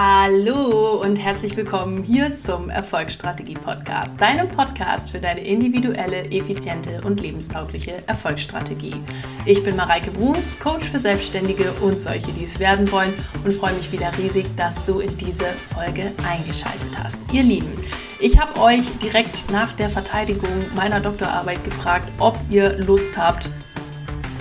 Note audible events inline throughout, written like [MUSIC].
Hallo und herzlich willkommen hier zum Erfolgsstrategie Podcast, deinem Podcast für deine individuelle, effiziente und lebenstaugliche Erfolgsstrategie. Ich bin Mareike Bruns, Coach für Selbstständige und solche, die es werden wollen und freue mich wieder riesig, dass du in diese Folge eingeschaltet hast. Ihr Lieben, ich habe euch direkt nach der Verteidigung meiner Doktorarbeit gefragt, ob ihr Lust habt,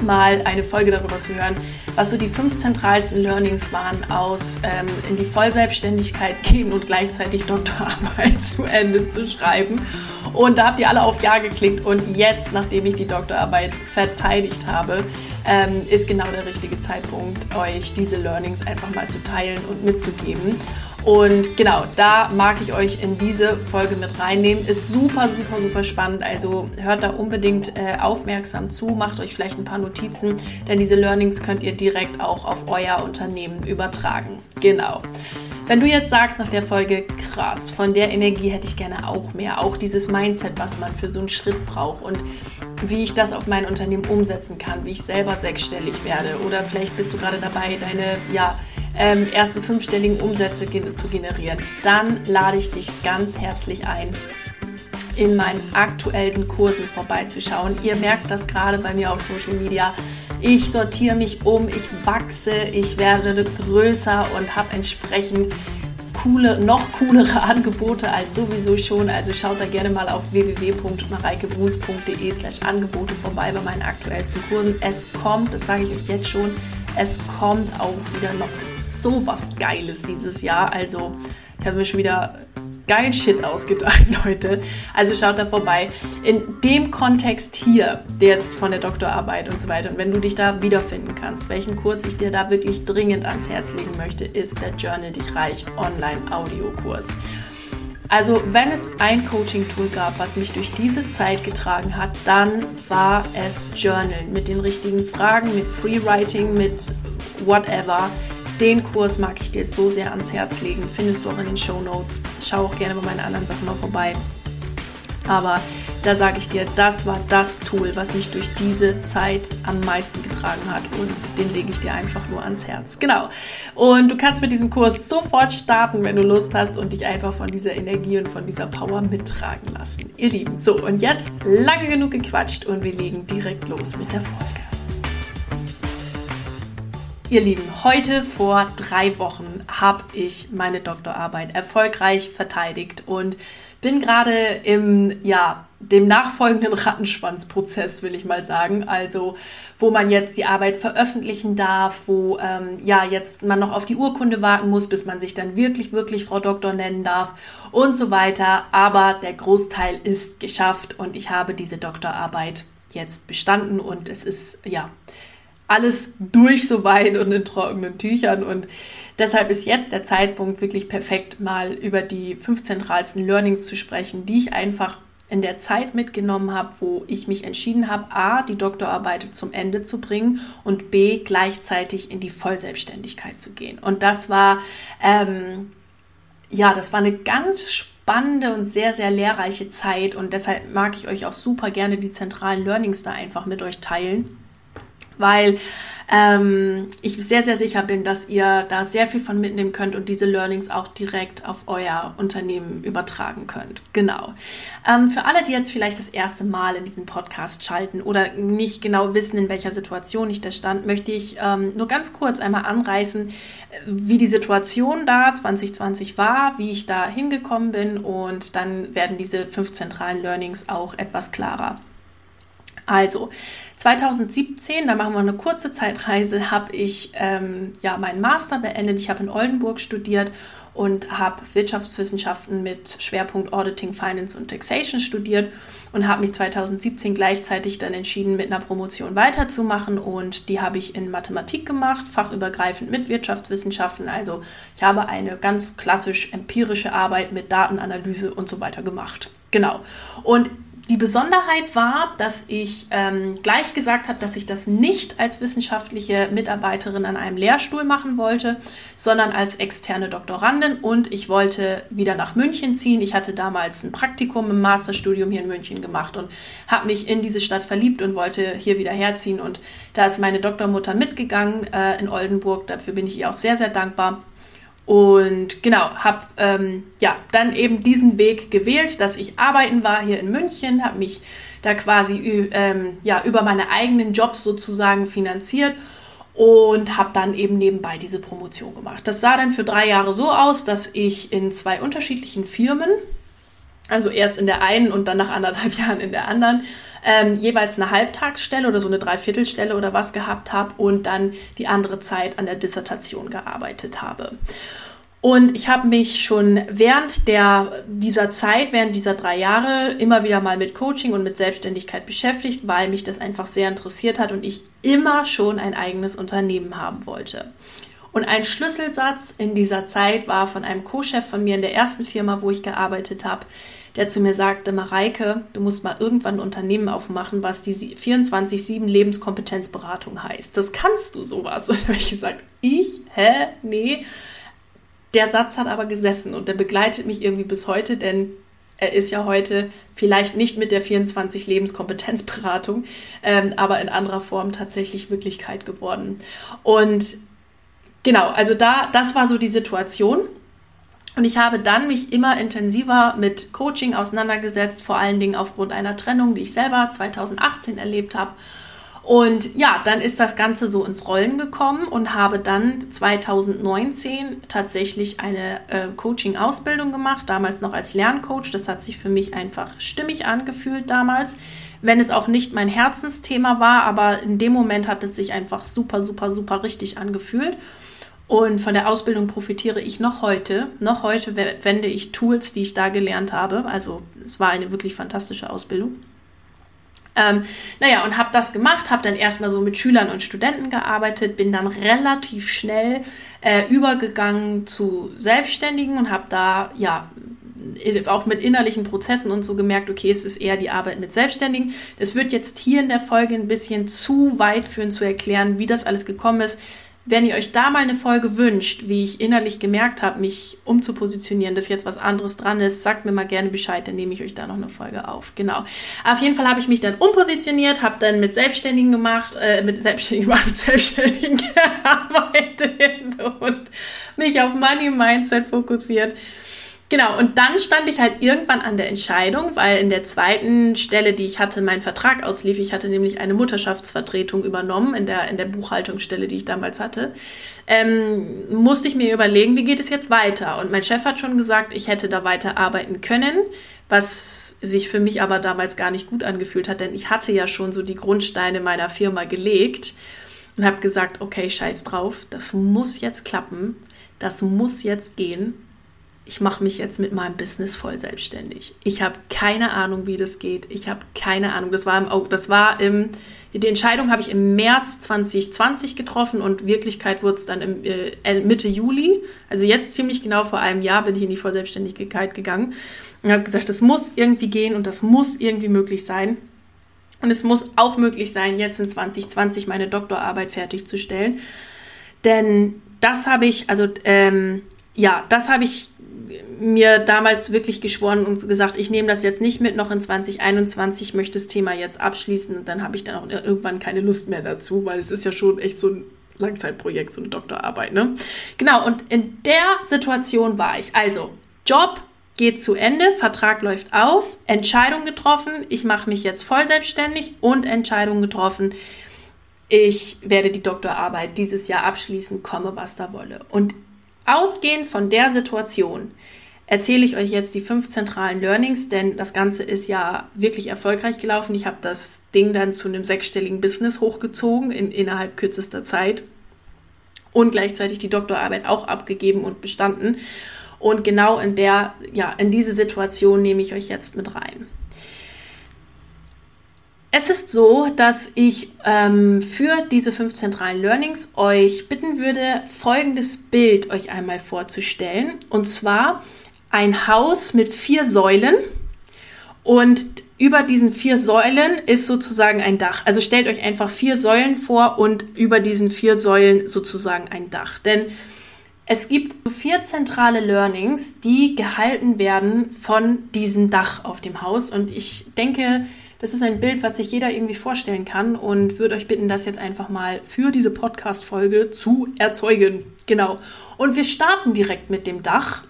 mal eine Folge darüber zu hören, was so die fünf zentralsten Learnings waren aus ähm, in die Vollselbstständigkeit [LAUGHS] gehen und gleichzeitig Doktorarbeit zu Ende zu schreiben. Und da habt ihr alle auf Ja geklickt und jetzt, nachdem ich die Doktorarbeit verteidigt habe, ähm, ist genau der richtige Zeitpunkt, euch diese Learnings einfach mal zu teilen und mitzugeben. Und genau, da mag ich euch in diese Folge mit reinnehmen. Ist super, super, super spannend. Also hört da unbedingt äh, aufmerksam zu, macht euch vielleicht ein paar Notizen, denn diese Learnings könnt ihr direkt auch auf euer Unternehmen übertragen. Genau. Wenn du jetzt sagst nach der Folge, krass, von der Energie hätte ich gerne auch mehr, auch dieses Mindset, was man für so einen Schritt braucht und wie ich das auf mein Unternehmen umsetzen kann, wie ich selber sechsstellig werde oder vielleicht bist du gerade dabei, deine, ja, ähm, ersten fünfstelligen Umsätze zu generieren, dann lade ich dich ganz herzlich ein, in meinen aktuellen Kursen vorbeizuschauen. Ihr merkt das gerade bei mir auf Social Media. Ich sortiere mich um, ich wachse, ich werde größer und habe entsprechend coole, noch coolere [LAUGHS] Angebote als sowieso schon. Also schaut da gerne mal auf www.mareikebruns.de slash Angebote vorbei bei meinen aktuellsten Kursen. Es kommt, das sage ich euch jetzt schon, es kommt auch wieder noch so was Geiles dieses Jahr. Also ich habe mir schon wieder geilen Shit ausgedacht, [LAUGHS] Leute. Also schaut da vorbei. In dem Kontext hier, jetzt von der Doktorarbeit und so weiter, und wenn du dich da wiederfinden kannst, welchen Kurs ich dir da wirklich dringend ans Herz legen möchte, ist der Journal Dich Reich Online-Audiokurs. Also wenn es ein Coaching-Tool gab, was mich durch diese Zeit getragen hat, dann war es Journal mit den richtigen Fragen, mit Freewriting, mit whatever den Kurs mag ich dir so sehr ans Herz legen. Findest du auch in den Show Notes. Schau auch gerne bei meinen anderen Sachen mal vorbei. Aber da sage ich dir, das war das Tool, was mich durch diese Zeit am meisten getragen hat und den lege ich dir einfach nur ans Herz. Genau. Und du kannst mit diesem Kurs sofort starten, wenn du Lust hast und dich einfach von dieser Energie und von dieser Power mittragen lassen. Ihr Lieben, so und jetzt lange genug gequatscht und wir legen direkt los mit der Folge. Ihr Lieben, heute vor drei Wochen habe ich meine Doktorarbeit erfolgreich verteidigt und bin gerade im, ja, dem nachfolgenden Rattenschwanzprozess, will ich mal sagen. Also, wo man jetzt die Arbeit veröffentlichen darf, wo ähm, ja jetzt man noch auf die Urkunde warten muss, bis man sich dann wirklich, wirklich Frau Doktor nennen darf und so weiter. Aber der Großteil ist geschafft und ich habe diese Doktorarbeit jetzt bestanden und es ist ja alles durch soweit und in trockenen Tüchern. Und deshalb ist jetzt der Zeitpunkt wirklich perfekt, mal über die fünf zentralsten Learnings zu sprechen, die ich einfach in der Zeit mitgenommen habe, wo ich mich entschieden habe, a, die Doktorarbeit zum Ende zu bringen und b, gleichzeitig in die Vollselbstständigkeit zu gehen. Und das war, ähm, ja, das war eine ganz spannende und sehr, sehr lehrreiche Zeit und deshalb mag ich euch auch super gerne die zentralen Learnings da einfach mit euch teilen weil ähm, ich sehr, sehr sicher bin, dass ihr da sehr viel von mitnehmen könnt und diese Learnings auch direkt auf euer Unternehmen übertragen könnt. Genau. Ähm, für alle, die jetzt vielleicht das erste Mal in diesen Podcast schalten oder nicht genau wissen, in welcher Situation ich da stand, möchte ich ähm, nur ganz kurz einmal anreißen, wie die Situation da 2020 war, wie ich da hingekommen bin und dann werden diese fünf zentralen Learnings auch etwas klarer. Also 2017, da machen wir eine kurze Zeitreise, habe ich ähm, ja meinen Master beendet. Ich habe in Oldenburg studiert und habe Wirtschaftswissenschaften mit Schwerpunkt Auditing, Finance und Taxation studiert und habe mich 2017 gleichzeitig dann entschieden, mit einer Promotion weiterzumachen und die habe ich in Mathematik gemacht, fachübergreifend mit Wirtschaftswissenschaften. Also ich habe eine ganz klassisch empirische Arbeit mit Datenanalyse und so weiter gemacht. Genau. Und die Besonderheit war, dass ich ähm, gleich gesagt habe, dass ich das nicht als wissenschaftliche Mitarbeiterin an einem Lehrstuhl machen wollte, sondern als externe Doktorandin und ich wollte wieder nach München ziehen. Ich hatte damals ein Praktikum im Masterstudium hier in München gemacht und habe mich in diese Stadt verliebt und wollte hier wieder herziehen und da ist meine Doktormutter mitgegangen äh, in Oldenburg. Dafür bin ich ihr auch sehr, sehr dankbar. Und genau, habe ähm, ja dann eben diesen Weg gewählt, dass ich arbeiten war hier in München, habe mich da quasi ähm, ja über meine eigenen Jobs sozusagen finanziert und habe dann eben nebenbei diese Promotion gemacht. Das sah dann für drei Jahre so aus, dass ich in zwei unterschiedlichen Firmen, also erst in der einen und dann nach anderthalb [LAUGHS] Jahren in der anderen, ähm, jeweils eine Halbtagsstelle oder so eine Dreiviertelstelle oder was gehabt habe und dann die andere Zeit an der Dissertation gearbeitet habe. Und ich habe mich schon während der, dieser Zeit, während dieser drei Jahre, immer wieder mal mit Coaching und mit Selbstständigkeit beschäftigt, weil mich das einfach sehr interessiert hat und ich immer schon ein eigenes Unternehmen haben wollte. Und ein Schlüsselsatz in dieser Zeit war von einem Co-Chef von mir in der ersten Firma, wo ich gearbeitet habe, der zu mir sagte, Mareike, du musst mal irgendwann ein Unternehmen aufmachen, was die 24-7 Lebenskompetenzberatung heißt. Das kannst du sowas. [LAUGHS] Und da habe ich gesagt, ich? Hä? Nee. Der Satz hat aber gesessen und der begleitet mich irgendwie bis heute, denn er ist ja heute vielleicht nicht mit der 24 Lebenskompetenzberatung, ähm, aber in anderer Form tatsächlich Wirklichkeit geworden. Und genau, also da, das war so die Situation. Und ich habe dann mich immer intensiver mit Coaching auseinandergesetzt, vor allen Dingen aufgrund einer Trennung, die ich selber 2018 erlebt habe. Und ja, dann ist das Ganze so ins Rollen gekommen und habe dann 2019 tatsächlich eine äh, Coaching-Ausbildung gemacht, damals noch als Lerncoach. Das hat sich für mich einfach stimmig angefühlt damals, wenn es auch nicht mein Herzensthema war, aber in dem Moment hat es sich einfach super, super, super richtig angefühlt. Und von der Ausbildung profitiere ich noch heute. Noch heute wende ich Tools, die ich da gelernt habe. Also es war eine wirklich fantastische Ausbildung. Ähm, naja, und habe das gemacht, habe dann erstmal so mit Schülern und Studenten gearbeitet, bin dann relativ schnell äh, übergegangen zu Selbstständigen und habe da ja auch mit innerlichen Prozessen und so gemerkt, okay, es ist eher die Arbeit mit Selbstständigen. Es wird jetzt hier in der Folge ein bisschen zu weit führen zu erklären, wie das alles gekommen ist. Wenn ihr euch da mal eine Folge wünscht, wie ich innerlich gemerkt habe, mich umzupositionieren, dass jetzt was anderes dran ist, sagt mir mal gerne Bescheid, dann nehme ich euch da noch eine Folge auf. Genau. Auf jeden Fall habe ich mich dann umpositioniert, habe dann mit Selbstständigen gemacht, äh, mit Selbstständigen [LAUGHS] gemacht, mit Selbstständigen [LAUGHS] gearbeitet und mich auf Money Mindset fokussiert. Genau, und dann stand ich halt irgendwann an der Entscheidung, weil in der zweiten Stelle, die ich hatte, mein Vertrag auslief. Ich hatte nämlich eine Mutterschaftsvertretung übernommen in der, in der Buchhaltungsstelle, die ich damals hatte. Ähm, musste ich mir überlegen, wie geht es jetzt weiter? Und mein Chef hat schon gesagt, ich hätte da weiter arbeiten können, was sich für mich aber damals gar nicht gut angefühlt hat, denn ich hatte ja schon so die Grundsteine meiner Firma gelegt und habe gesagt, okay, scheiß drauf, das muss jetzt klappen, das muss jetzt gehen ich mache mich jetzt mit meinem Business voll selbstständig. Ich habe keine Ahnung, wie das geht. Ich habe keine Ahnung. Das war im, das war im, die Entscheidung habe ich im März 2020 getroffen und Wirklichkeit wurde es dann im, äh, Mitte Juli. Also jetzt ziemlich genau vor einem Jahr bin ich in die Vollselbstständigkeit gegangen und habe gesagt, das muss irgendwie gehen und das muss irgendwie möglich sein. Und es muss auch möglich sein, jetzt in 2020 meine Doktorarbeit fertigzustellen. Denn das habe ich, also ähm, ja, das habe ich mir damals wirklich geschworen und gesagt, ich nehme das jetzt nicht mit, noch in 2021 möchte das Thema jetzt abschließen und dann habe ich dann auch irgendwann keine Lust mehr dazu, weil es ist ja schon echt so ein Langzeitprojekt, so eine Doktorarbeit, ne? Genau, und in der Situation war ich. Also, Job geht zu Ende, Vertrag läuft aus, Entscheidung getroffen, ich mache mich jetzt voll selbstständig und Entscheidung getroffen, ich werde die Doktorarbeit dieses Jahr abschließen, komme was da wolle. Und ausgehend von der Situation erzähle ich euch jetzt die fünf zentralen Learnings, denn das Ganze ist ja wirklich erfolgreich gelaufen. Ich habe das Ding dann zu einem sechsstelligen Business hochgezogen in, innerhalb kürzester Zeit und gleichzeitig die Doktorarbeit auch abgegeben und bestanden. Und genau in der, ja, in diese Situation nehme ich euch jetzt mit rein. Es ist so, dass ich ähm, für diese fünf zentralen Learnings euch bitten würde, folgendes Bild euch einmal vorzustellen. Und zwar ein Haus mit vier Säulen und über diesen vier Säulen ist sozusagen ein Dach. Also stellt euch einfach vier Säulen vor und über diesen vier Säulen sozusagen ein Dach. Denn es gibt vier zentrale Learnings, die gehalten werden von diesem Dach auf dem Haus. Und ich denke, das ist ein Bild, was sich jeder irgendwie vorstellen kann und würde euch bitten, das jetzt einfach mal für diese Podcast-Folge zu erzeugen. Genau. Und wir starten direkt mit dem Dach.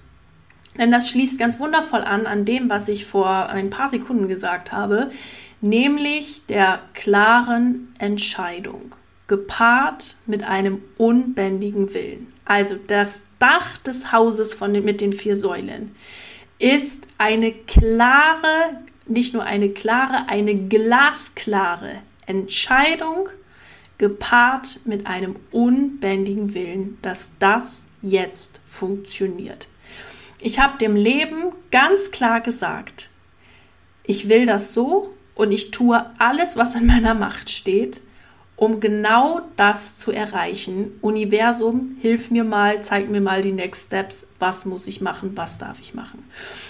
Denn das schließt ganz wundervoll an an dem, was ich vor ein paar Sekunden gesagt habe, nämlich der klaren Entscheidung, gepaart mit einem unbändigen Willen. Also das Dach des Hauses von den, mit den vier Säulen ist eine klare, nicht nur eine klare, eine glasklare Entscheidung gepaart mit einem unbändigen Willen, dass das jetzt funktioniert. Ich habe dem Leben ganz klar gesagt, ich will das so und ich tue alles, was in meiner Macht steht, um genau das zu erreichen. Universum, hilf mir mal, zeig mir mal die Next Steps, was muss ich machen, was darf ich machen.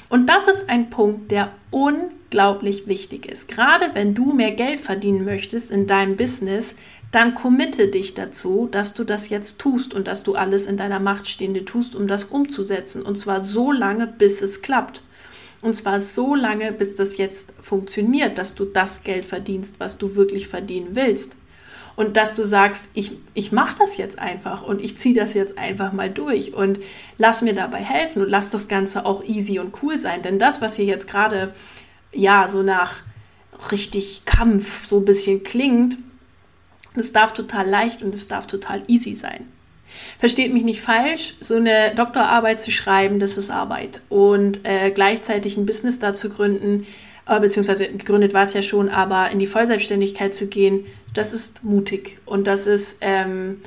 Und das ist ein Punkt, der unglaublich wichtig ist. Gerade wenn du mehr Geld verdienen möchtest in deinem Business, dann committe dich dazu, dass du das jetzt tust und dass du alles in deiner Macht Stehende tust, um das umzusetzen. Und zwar so lange, bis es klappt. Und zwar so lange, bis das jetzt funktioniert, dass du das Geld verdienst, was du wirklich verdienen willst und dass du sagst, ich, ich mache das jetzt einfach und ich ziehe das jetzt einfach mal durch und lass mir dabei helfen und lass das Ganze auch easy und cool sein. Denn das, was hier jetzt gerade ja so nach richtig Kampf so ein bisschen klingt, das darf total leicht und es darf total easy sein. Versteht mich nicht falsch, so eine Doktorarbeit zu schreiben, das ist Arbeit. Und äh, gleichzeitig ein Business dazu gründen, äh, beziehungsweise gegründet war es ja schon, aber in die Vollselbstständigkeit zu gehen, das ist mutig und das ist, ähm,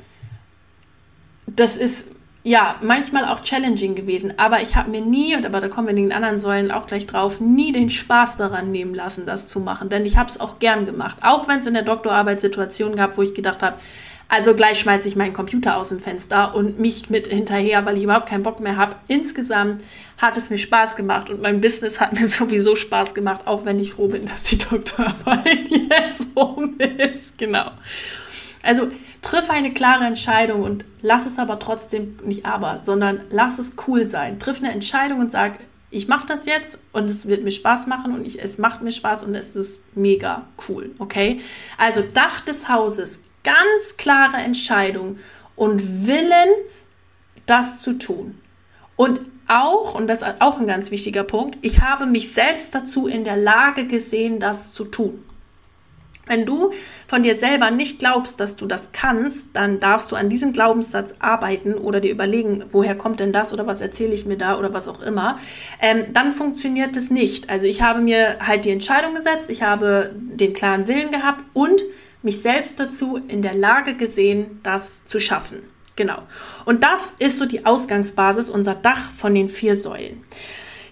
das ist ja manchmal auch challenging gewesen. Aber ich habe mir nie, und aber da kommen wir in den anderen Säulen auch gleich drauf, nie den Spaß daran nehmen lassen, das zu machen. Denn ich habe es auch gern gemacht. Auch wenn es in der Doktorarbeit Situationen gab, wo ich gedacht habe, also gleich schmeiße ich meinen Computer aus dem Fenster und mich mit hinterher, weil ich überhaupt keinen Bock mehr habe. Insgesamt hat es mir Spaß gemacht und mein Business hat mir [LAUGHS] sowieso Spaß gemacht, auch wenn ich froh bin, dass die [LAUGHS] Doktorarbeit jetzt rum ist. Genau. Also triff eine klare Entscheidung und lass es aber trotzdem nicht aber, sondern lass es cool sein. Triff eine Entscheidung und sag, ich mache das jetzt und es wird mir Spaß machen und ich, es macht mir Spaß und es ist mega cool, okay? Also Dach des Hauses ganz klare Entscheidung und Willen, das zu tun. Und auch, und das ist auch ein ganz wichtiger Punkt, ich habe mich selbst dazu in der Lage gesehen, das zu tun. Wenn du von dir selber nicht glaubst, dass du das kannst, dann darfst du an diesem Glaubenssatz arbeiten oder dir überlegen, woher kommt denn das oder was erzähle ich mir da oder was auch immer. Ähm, dann funktioniert es nicht. Also ich habe mir halt die Entscheidung gesetzt, ich habe den klaren Willen gehabt und mich selbst dazu in der Lage gesehen, das zu schaffen. Genau. Und das ist so die Ausgangsbasis, unser Dach von den vier Säulen.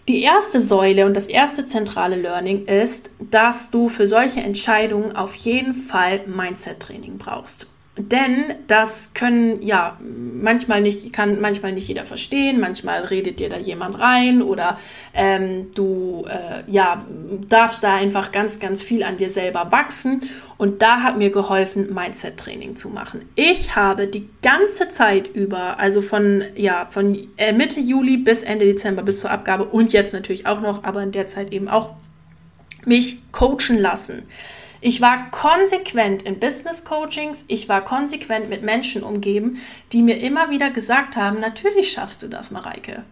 Die erste Säule und das erste zentrale Learning ist, dass du für solche Entscheidungen auf jeden Fall Mindset-Training brauchst. Denn das können ja manchmal nicht, kann manchmal nicht jeder verstehen, manchmal redet dir da jemand rein oder ähm, du äh, ja darfst da einfach ganz, ganz viel an dir selber wachsen. Und da hat mir geholfen, Mindset-Training zu machen. Ich habe die ganze Zeit über, also von ja von äh, Mitte Juli bis Ende Dezember bis zur Abgabe und jetzt natürlich auch noch, aber in der Zeit eben auch mich coachen lassen ich war konsequent in Business Coachings, ich war konsequent mit Menschen umgeben, die mir immer wieder gesagt haben, natürlich schaffst du das, Mareike.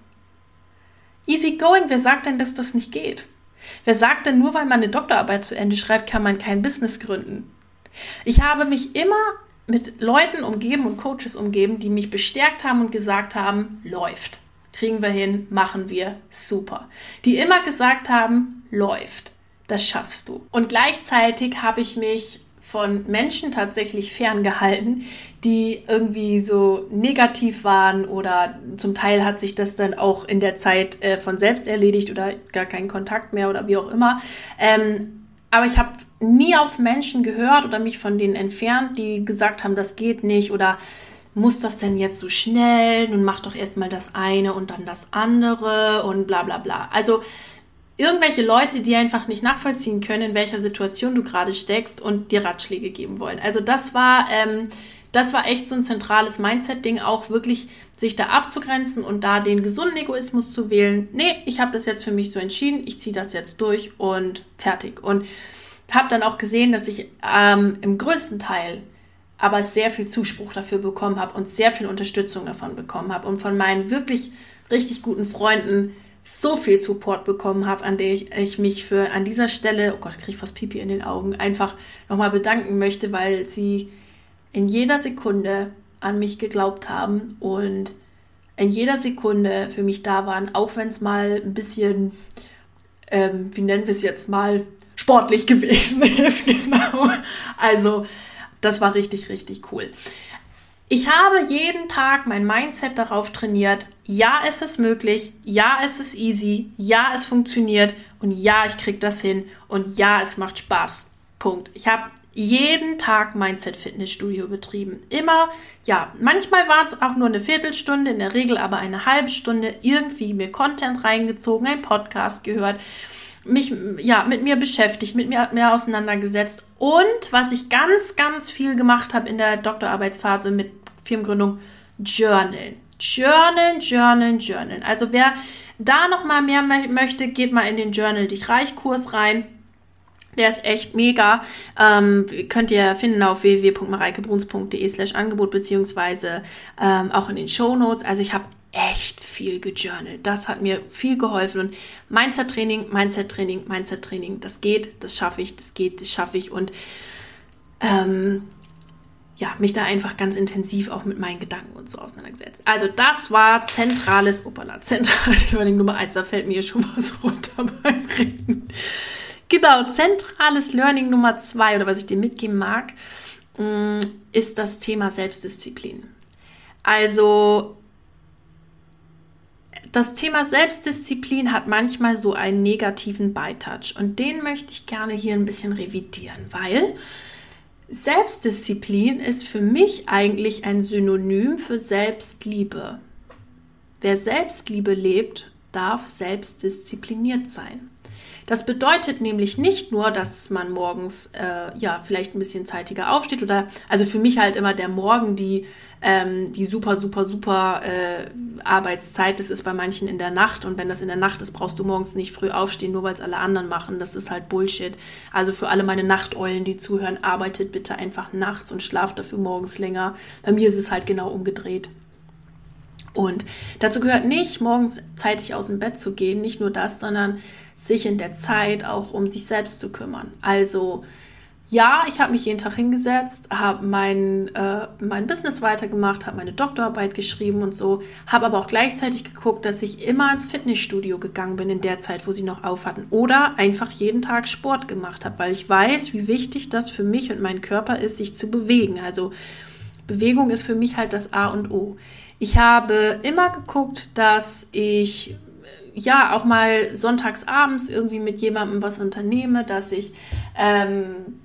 Easy going, wer sagt denn, dass das nicht geht? Wer sagt denn, nur weil man eine Doktorarbeit zu Ende schreibt, kann man kein Business gründen? Ich habe mich immer mit Leuten umgeben und Coaches umgeben, die mich bestärkt haben und gesagt haben, läuft. Kriegen wir hin, machen wir, super. Die immer gesagt haben, läuft das schaffst du. Und gleichzeitig habe ich mich von Menschen tatsächlich ferngehalten, die irgendwie so negativ waren oder zum Teil hat sich das dann auch in der Zeit äh, von selbst erledigt oder gar keinen Kontakt mehr oder wie auch immer. Ähm, aber ich habe nie auf Menschen gehört oder mich von denen entfernt, die gesagt haben, das geht nicht oder muss das denn jetzt so schnell? Nun mach doch erstmal das eine und dann das andere und bla bla bla. Also irgendwelche Leute, die einfach nicht nachvollziehen können, in welcher Situation du gerade steckst und dir Ratschläge geben wollen. Also das war, ähm, das war echt so ein zentrales Mindset-Ding, auch wirklich sich da abzugrenzen und da den gesunden Egoismus zu wählen. Nee, ich habe das jetzt für mich so entschieden, ich ziehe das jetzt durch und fertig. Und habe dann auch gesehen, dass ich ähm, im größten Teil aber sehr viel Zuspruch dafür bekommen habe und sehr viel Unterstützung davon bekommen habe und von meinen wirklich richtig guten Freunden so viel Support bekommen habe, an der ich, ich, mich für an dieser Stelle, oh Gott, ich kriege fast Pipi in den Augen, einfach nochmal bedanken möchte, weil sie in jeder Sekunde an mich geglaubt haben und in jeder Sekunde für mich da waren, auch wenn es mal ein bisschen, ähm, wie nennen wir es jetzt mal, sportlich [LAUGHS] gewesen ist. genau. Also, das war richtig, richtig cool. Ich habe jeden Tag mein Mindset darauf trainiert, ja, es ist möglich, ja, es ist easy, ja, es funktioniert und ja, ich kriege das hin und ja, es macht Spaß. Punkt. Ich habe jeden Tag Mindset Fitnessstudio betrieben. Immer, ja, manchmal war es auch nur eine Viertelstunde, in der Regel aber eine halbe Stunde irgendwie mir Content reingezogen, ein Podcast gehört, mich ja mit mir beschäftigt, mit mir mehr auseinandergesetzt und was ich ganz ganz viel gemacht habe in der Doktorarbeitsphase mit Firmengründung Journalen. Journalen, Journalen, Journalen. Also wer da noch mal mehr möchte, geht mal in den Journal dich reich Kurs rein der ist echt mega. Ähm, könnt ihr finden auf www.mareikebruns.de slash Angebot beziehungsweise ähm, auch in den Show Notes. Also ich habe echt viel gejournalt. Das hat mir viel geholfen. Und Mindset-Training, Mindset-Training, Mindset-Training, das geht, das schaffe ich, das geht, das schaffe ich. Und ähm, ja, mich da einfach ganz intensiv auch mit meinen Gedanken und so auseinandergesetzt. Also das war zentrales, opala, zentrales [LAUGHS] Learning Nummer eins. Da fällt mir schon was runter [LAUGHS] beim Reden. Genau, zentrales Learning Nummer zwei oder was ich dir mitgeben mag, mm, ist das Thema Selbstdisziplin. Also das Thema Selbstdisziplin hat manchmal so einen negativen Beitouch und den möchte ich gerne hier ein bisschen revidieren, weil Selbstdisziplin ist für mich eigentlich ein Synonym für Selbstliebe. Wer Selbstliebe lebt, darf selbstdiszipliniert sein. Das bedeutet nämlich nicht nur, dass man morgens äh, ja vielleicht ein bisschen zeitiger aufsteht oder also für mich halt immer der Morgen die ähm, die super super super äh, Arbeitszeit. Das ist bei manchen in der Nacht und wenn das in der Nacht ist, brauchst du morgens nicht früh aufstehen, nur weil es alle anderen machen. Das ist halt Bullshit. Also für alle meine Nachteulen, die zuhören, arbeitet bitte einfach nachts und schlaft dafür morgens länger. Bei mir ist es halt genau umgedreht. Und dazu gehört nicht, morgens zeitig aus dem Bett zu gehen, nicht nur das, sondern sich in der Zeit auch um sich selbst zu kümmern. Also ja, ich habe mich jeden Tag hingesetzt, habe mein, äh, mein Business weitergemacht, habe meine Doktorarbeit geschrieben und so, habe aber auch gleichzeitig geguckt, dass ich immer ins Fitnessstudio gegangen bin in der Zeit, wo sie noch auf hatten oder einfach jeden Tag Sport gemacht habe, weil ich weiß, wie wichtig das für mich und meinen Körper ist, sich zu bewegen. Also Bewegung ist für mich halt das A und O. Ich habe immer geguckt, dass ich ja auch mal sonntags abends irgendwie mit jemandem was unternehme, dass ich ähm,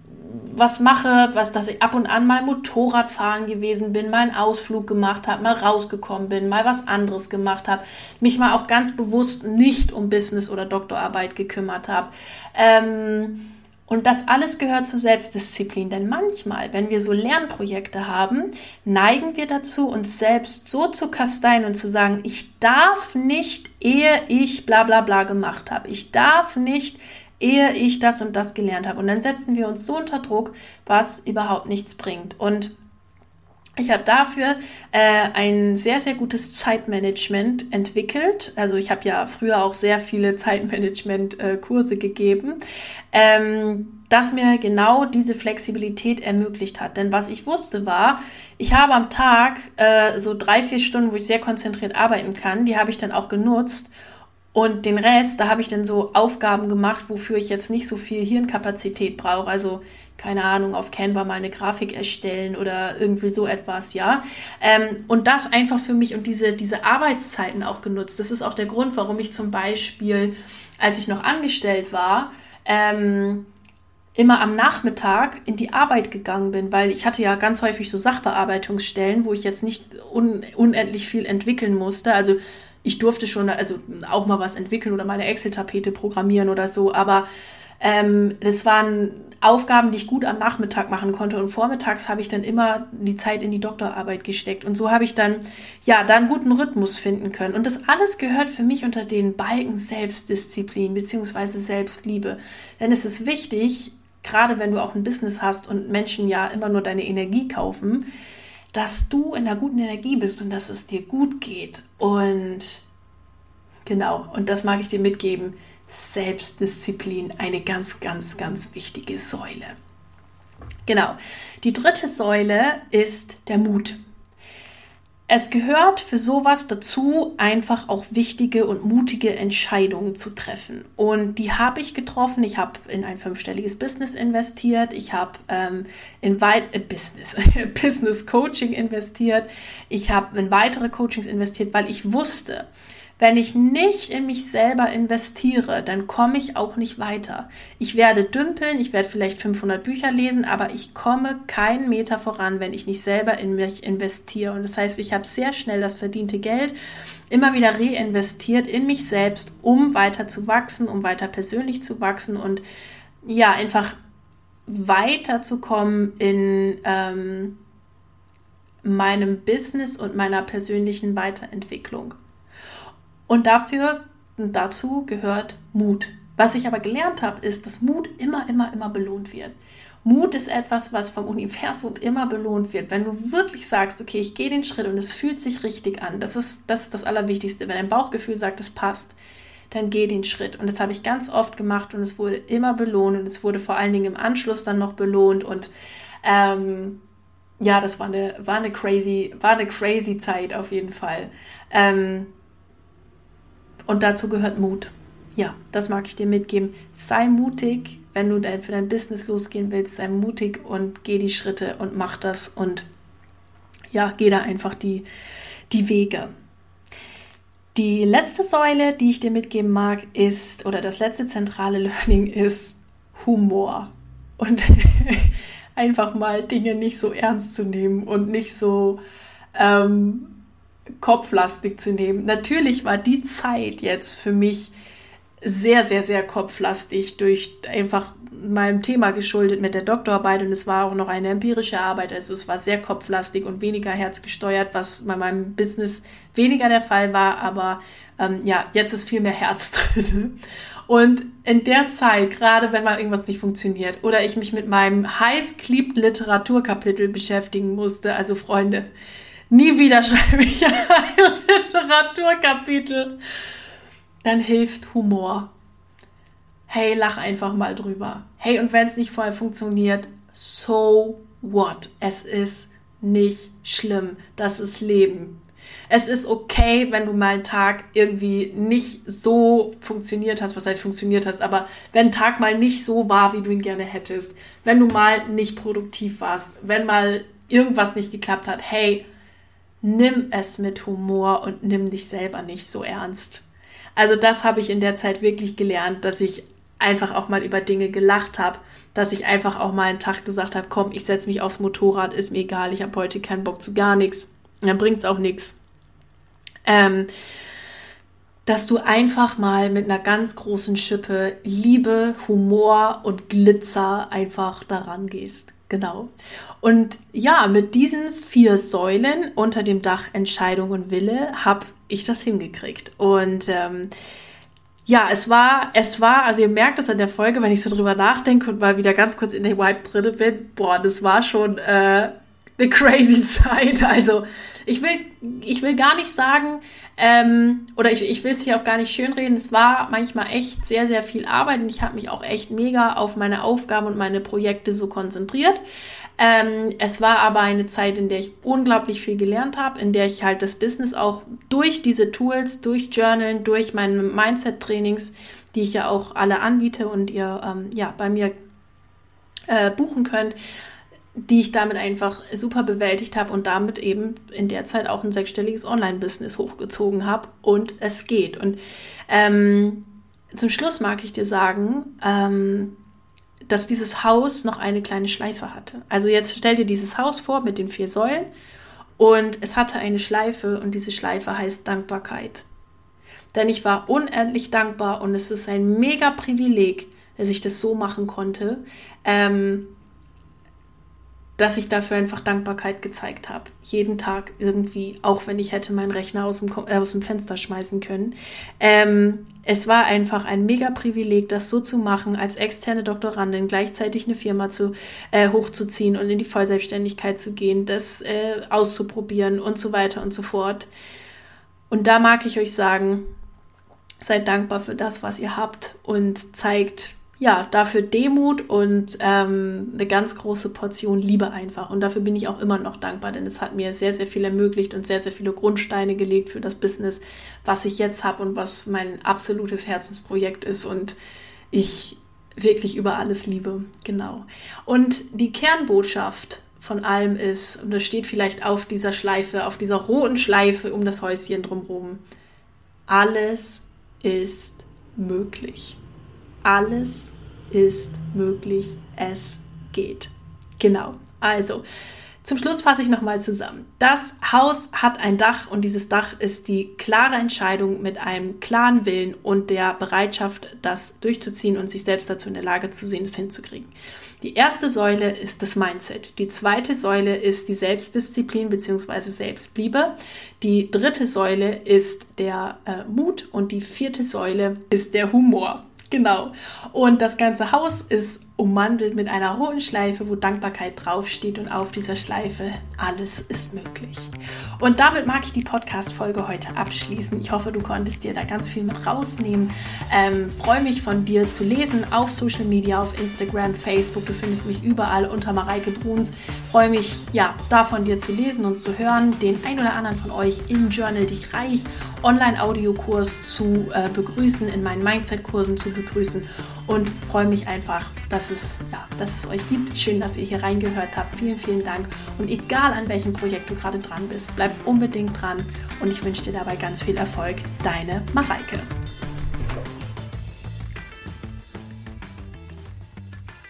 was mache, was, dass ich ab und an mal Motorradfahren gewesen bin, mal einen Ausflug gemacht habe, mal rausgekommen bin, mal was anderes gemacht habe, mich mal auch ganz bewusst nicht um Business oder Doktorarbeit gekümmert habe. Ähm, und das alles gehört zur Selbstdisziplin, denn manchmal, wenn wir so Lernprojekte haben, neigen wir dazu, uns selbst so zu kasteien und zu sagen, ich darf nicht, ehe ich bla bla bla gemacht habe. Ich darf nicht, ehe ich das und das gelernt habe. Und dann setzen wir uns so unter Druck, was überhaupt nichts bringt. Und ich habe dafür äh, ein sehr, sehr gutes Zeitmanagement entwickelt. Also ich habe ja früher auch sehr viele [LAUGHS] Zeitmanagement-Kurse äh, gegeben, ähm, das mir genau diese Flexibilität ermöglicht hat. Denn was ich wusste war, ich habe am Tag äh, so drei, vier Stunden, wo ich sehr konzentriert arbeiten kann. Die habe ich dann auch genutzt. Und den Rest, da habe ich dann so Aufgaben gemacht, wofür ich jetzt nicht so viel Hirnkapazität brauche. Also keine Ahnung, auf Canva mal eine Grafik erstellen oder irgendwie so etwas, ja. Ähm, und das einfach für mich und diese, diese Arbeitszeiten auch genutzt. Das ist auch der Grund, warum ich zum Beispiel, als ich noch angestellt war, ähm, immer am Nachmittag in die Arbeit gegangen bin, weil ich hatte ja ganz häufig so Sachbearbeitungsstellen, wo ich jetzt nicht un unendlich viel entwickeln musste. Also ich durfte schon also auch mal was entwickeln oder mal eine Excel-Tapete programmieren oder so, aber ähm, das waren Aufgaben, die ich gut am Nachmittag machen konnte. Und vormittags habe ich dann immer die Zeit in die Doktorarbeit gesteckt. Und so habe ich dann, ja, da einen guten Rhythmus finden können. Und das alles gehört für mich unter den Balken Selbstdisziplin beziehungsweise Selbstliebe. Denn es ist wichtig, gerade wenn du auch ein Business hast und Menschen ja immer nur deine Energie kaufen, dass du in einer guten Energie bist und dass es dir gut geht. Und genau, und das mag ich dir mitgeben. Selbstdisziplin, eine ganz, ganz, ganz wichtige Säule. Genau. Die dritte Säule ist der Mut. Es gehört für sowas dazu, einfach auch wichtige und mutige Entscheidungen zu treffen. Und die habe ich getroffen. Ich habe in ein fünfstelliges Business investiert. Ich habe ähm, in weit äh, Business, [LAUGHS] Business Coaching investiert. Ich habe in weitere Coachings investiert, weil ich wusste, wenn ich nicht in mich selber investiere, dann komme ich auch nicht weiter. Ich werde dümpeln, ich werde vielleicht 500 Bücher lesen, aber ich komme keinen Meter voran, wenn ich nicht selber in mich investiere. Und das heißt, ich habe sehr schnell das verdiente Geld immer wieder reinvestiert in mich selbst, um weiter zu wachsen, um weiter persönlich zu wachsen und ja, einfach weiterzukommen in ähm, meinem Business und meiner persönlichen Weiterentwicklung. Und dafür dazu gehört Mut. Was ich aber gelernt habe, ist, dass Mut immer, immer, immer belohnt wird. Mut ist etwas, was vom Universum immer belohnt wird. Wenn du wirklich sagst, okay, ich gehe den Schritt und es fühlt sich richtig an, das ist, das ist das Allerwichtigste. Wenn dein Bauchgefühl sagt, es passt, dann geh den Schritt. Und das habe ich ganz oft gemacht und es wurde immer belohnt und es wurde vor allen Dingen im Anschluss dann noch belohnt. Und ähm, ja, das war eine, war eine crazy, war eine crazy Zeit auf jeden Fall. Ähm, und dazu gehört Mut. Ja, das mag ich dir mitgeben. Sei mutig, wenn du dein, für dein Business losgehen willst. Sei mutig und geh die Schritte und mach das und ja, geh da einfach die, die Wege. Die letzte Säule, die ich dir mitgeben mag, ist, oder das letzte zentrale [LAUGHS] Learning ist Humor. Und [LAUGHS] einfach mal Dinge nicht so ernst zu nehmen und nicht so ähm, kopflastig zu nehmen. Natürlich war die Zeit jetzt für mich sehr, sehr, sehr kopflastig durch einfach meinem Thema geschuldet mit der Doktorarbeit und es war auch noch eine empirische Arbeit, also es war sehr kopflastig und weniger herzgesteuert, was bei meinem Business weniger der Fall war, aber ähm, ja, jetzt ist viel mehr Herz [LAUGHS] drin. Und in der Zeit, gerade wenn mal irgendwas nicht funktioniert oder ich mich mit meinem heiß geliebten Literaturkapitel beschäftigen musste, also Freunde, nie wieder schreibe ich ein Literaturkapitel, dann hilft Humor. Hey, lach einfach mal drüber. Hey, und wenn es nicht voll funktioniert, so what? Es ist nicht schlimm. Das ist Leben. Es ist okay, wenn du mal einen Tag irgendwie nicht so funktioniert hast, was heißt funktioniert hast, aber wenn ein Tag mal nicht so war, wie du ihn gerne hättest, wenn du mal nicht produktiv warst, wenn mal irgendwas nicht geklappt hat, hey, nimm es mit Humor und nimm dich selber nicht so ernst. Also das habe ich in der Zeit wirklich gelernt, dass ich einfach auch mal über Dinge gelacht habe, dass ich einfach auch mal einen Tag gesagt habe, komm, ich setze mich aufs Motorrad, ist mir egal, ich habe heute keinen Bock zu gar nichts, dann bringt es auch nichts. Ähm, dass du einfach mal mit einer ganz großen Schippe Liebe, Humor und Glitzer einfach daran gehst. Genau. Und ja, mit diesen vier Säulen unter dem Dach Entscheidung und Wille habe ich das hingekriegt. Und ähm, ja, es war, es war, also ihr merkt das an der Folge, wenn ich so drüber nachdenke und mal wieder ganz kurz in der Vibe drin bin, boah, das war schon äh, eine crazy [LAUGHS] Zeit. Also ich will, ich will gar nicht sagen, ähm, oder ich, ich will es hier auch gar nicht schönreden, es war manchmal echt sehr, sehr viel Arbeit und ich habe mich auch echt mega auf meine Aufgaben und meine Projekte so konzentriert. Ähm, es war aber eine Zeit, in der ich unglaublich viel gelernt habe, in der ich halt das Business auch durch diese Tools, durch Journalen, durch meine Mindset-Trainings, die ich ja auch alle anbiete und ihr ähm, ja bei mir äh, buchen könnt, die ich damit einfach super bewältigt habe und damit eben in der Zeit auch ein sechsstelliges Online-Business hochgezogen habe und es geht. Und ähm, zum Schluss mag ich dir sagen, ähm, dass dieses Haus noch eine kleine Schleife hatte. Also jetzt stell dir dieses Haus vor mit den vier Säulen und es hatte eine Schleife und diese Schleife heißt Dankbarkeit. Denn ich war unendlich dankbar und es ist ein mega Privileg, dass ich das so machen konnte. Ähm, dass ich dafür einfach Dankbarkeit gezeigt habe. Jeden Tag irgendwie, auch wenn ich hätte meinen Rechner aus dem, äh, aus dem Fenster schmeißen können. Ähm, es war einfach ein mega Privileg, das so zu machen, als externe Doktorandin gleichzeitig eine Firma zu, äh, hochzuziehen und in die Vollselbstständigkeit zu gehen, das äh, auszuprobieren und so weiter und so fort. Und da mag ich euch sagen, seid dankbar für das, was ihr habt und zeigt ja, dafür Demut und ähm, eine ganz große Portion Liebe einfach. Und dafür bin ich auch immer noch dankbar, denn es hat mir sehr, sehr viel ermöglicht und sehr, sehr viele Grundsteine gelegt für das Business, was ich jetzt habe und was mein absolutes Herzensprojekt ist und ich wirklich über alles liebe. Genau. Und die Kernbotschaft von allem ist, und das steht vielleicht auf dieser Schleife, auf dieser roten Schleife um das Häuschen drumherum, alles ist möglich. Alles ist möglich. Es geht. Genau. Also, zum Schluss fasse ich nochmal zusammen. Das Haus hat ein Dach und dieses Dach ist die klare Entscheidung mit einem klaren Willen und der Bereitschaft, das durchzuziehen und sich selbst dazu in der Lage zu sehen, es hinzukriegen. Die erste Säule ist das Mindset. Die zweite Säule ist die Selbstdisziplin bzw. Selbstliebe. Die dritte Säule ist der äh, Mut und die vierte Säule ist der Humor. Genau. Und das ganze Haus ist ummantelt mit einer roten Schleife, wo Dankbarkeit draufsteht und auf dieser Schleife alles ist möglich. Und damit mag ich die Podcast-Folge heute abschließen. Ich hoffe, du konntest dir da ganz viel mit rausnehmen. Ähm, Freue mich von dir zu lesen auf Social Media, auf Instagram, Facebook. Du findest mich überall unter Mareike Bruns. Freue mich, ja, da von dir zu lesen und zu hören. Den ein oder anderen von euch im Journal Dich Reich Online-Audiokurs zu äh, begrüßen, in meinen Mindset-Kursen zu begrüßen und freue mich einfach, dass es, ja, dass es euch gibt. Schön, dass ihr hier reingehört habt. Vielen, vielen Dank. Und egal an welchem Projekt du gerade dran bist, bleib unbedingt dran und ich wünsche dir dabei ganz viel Erfolg. Deine Mareike.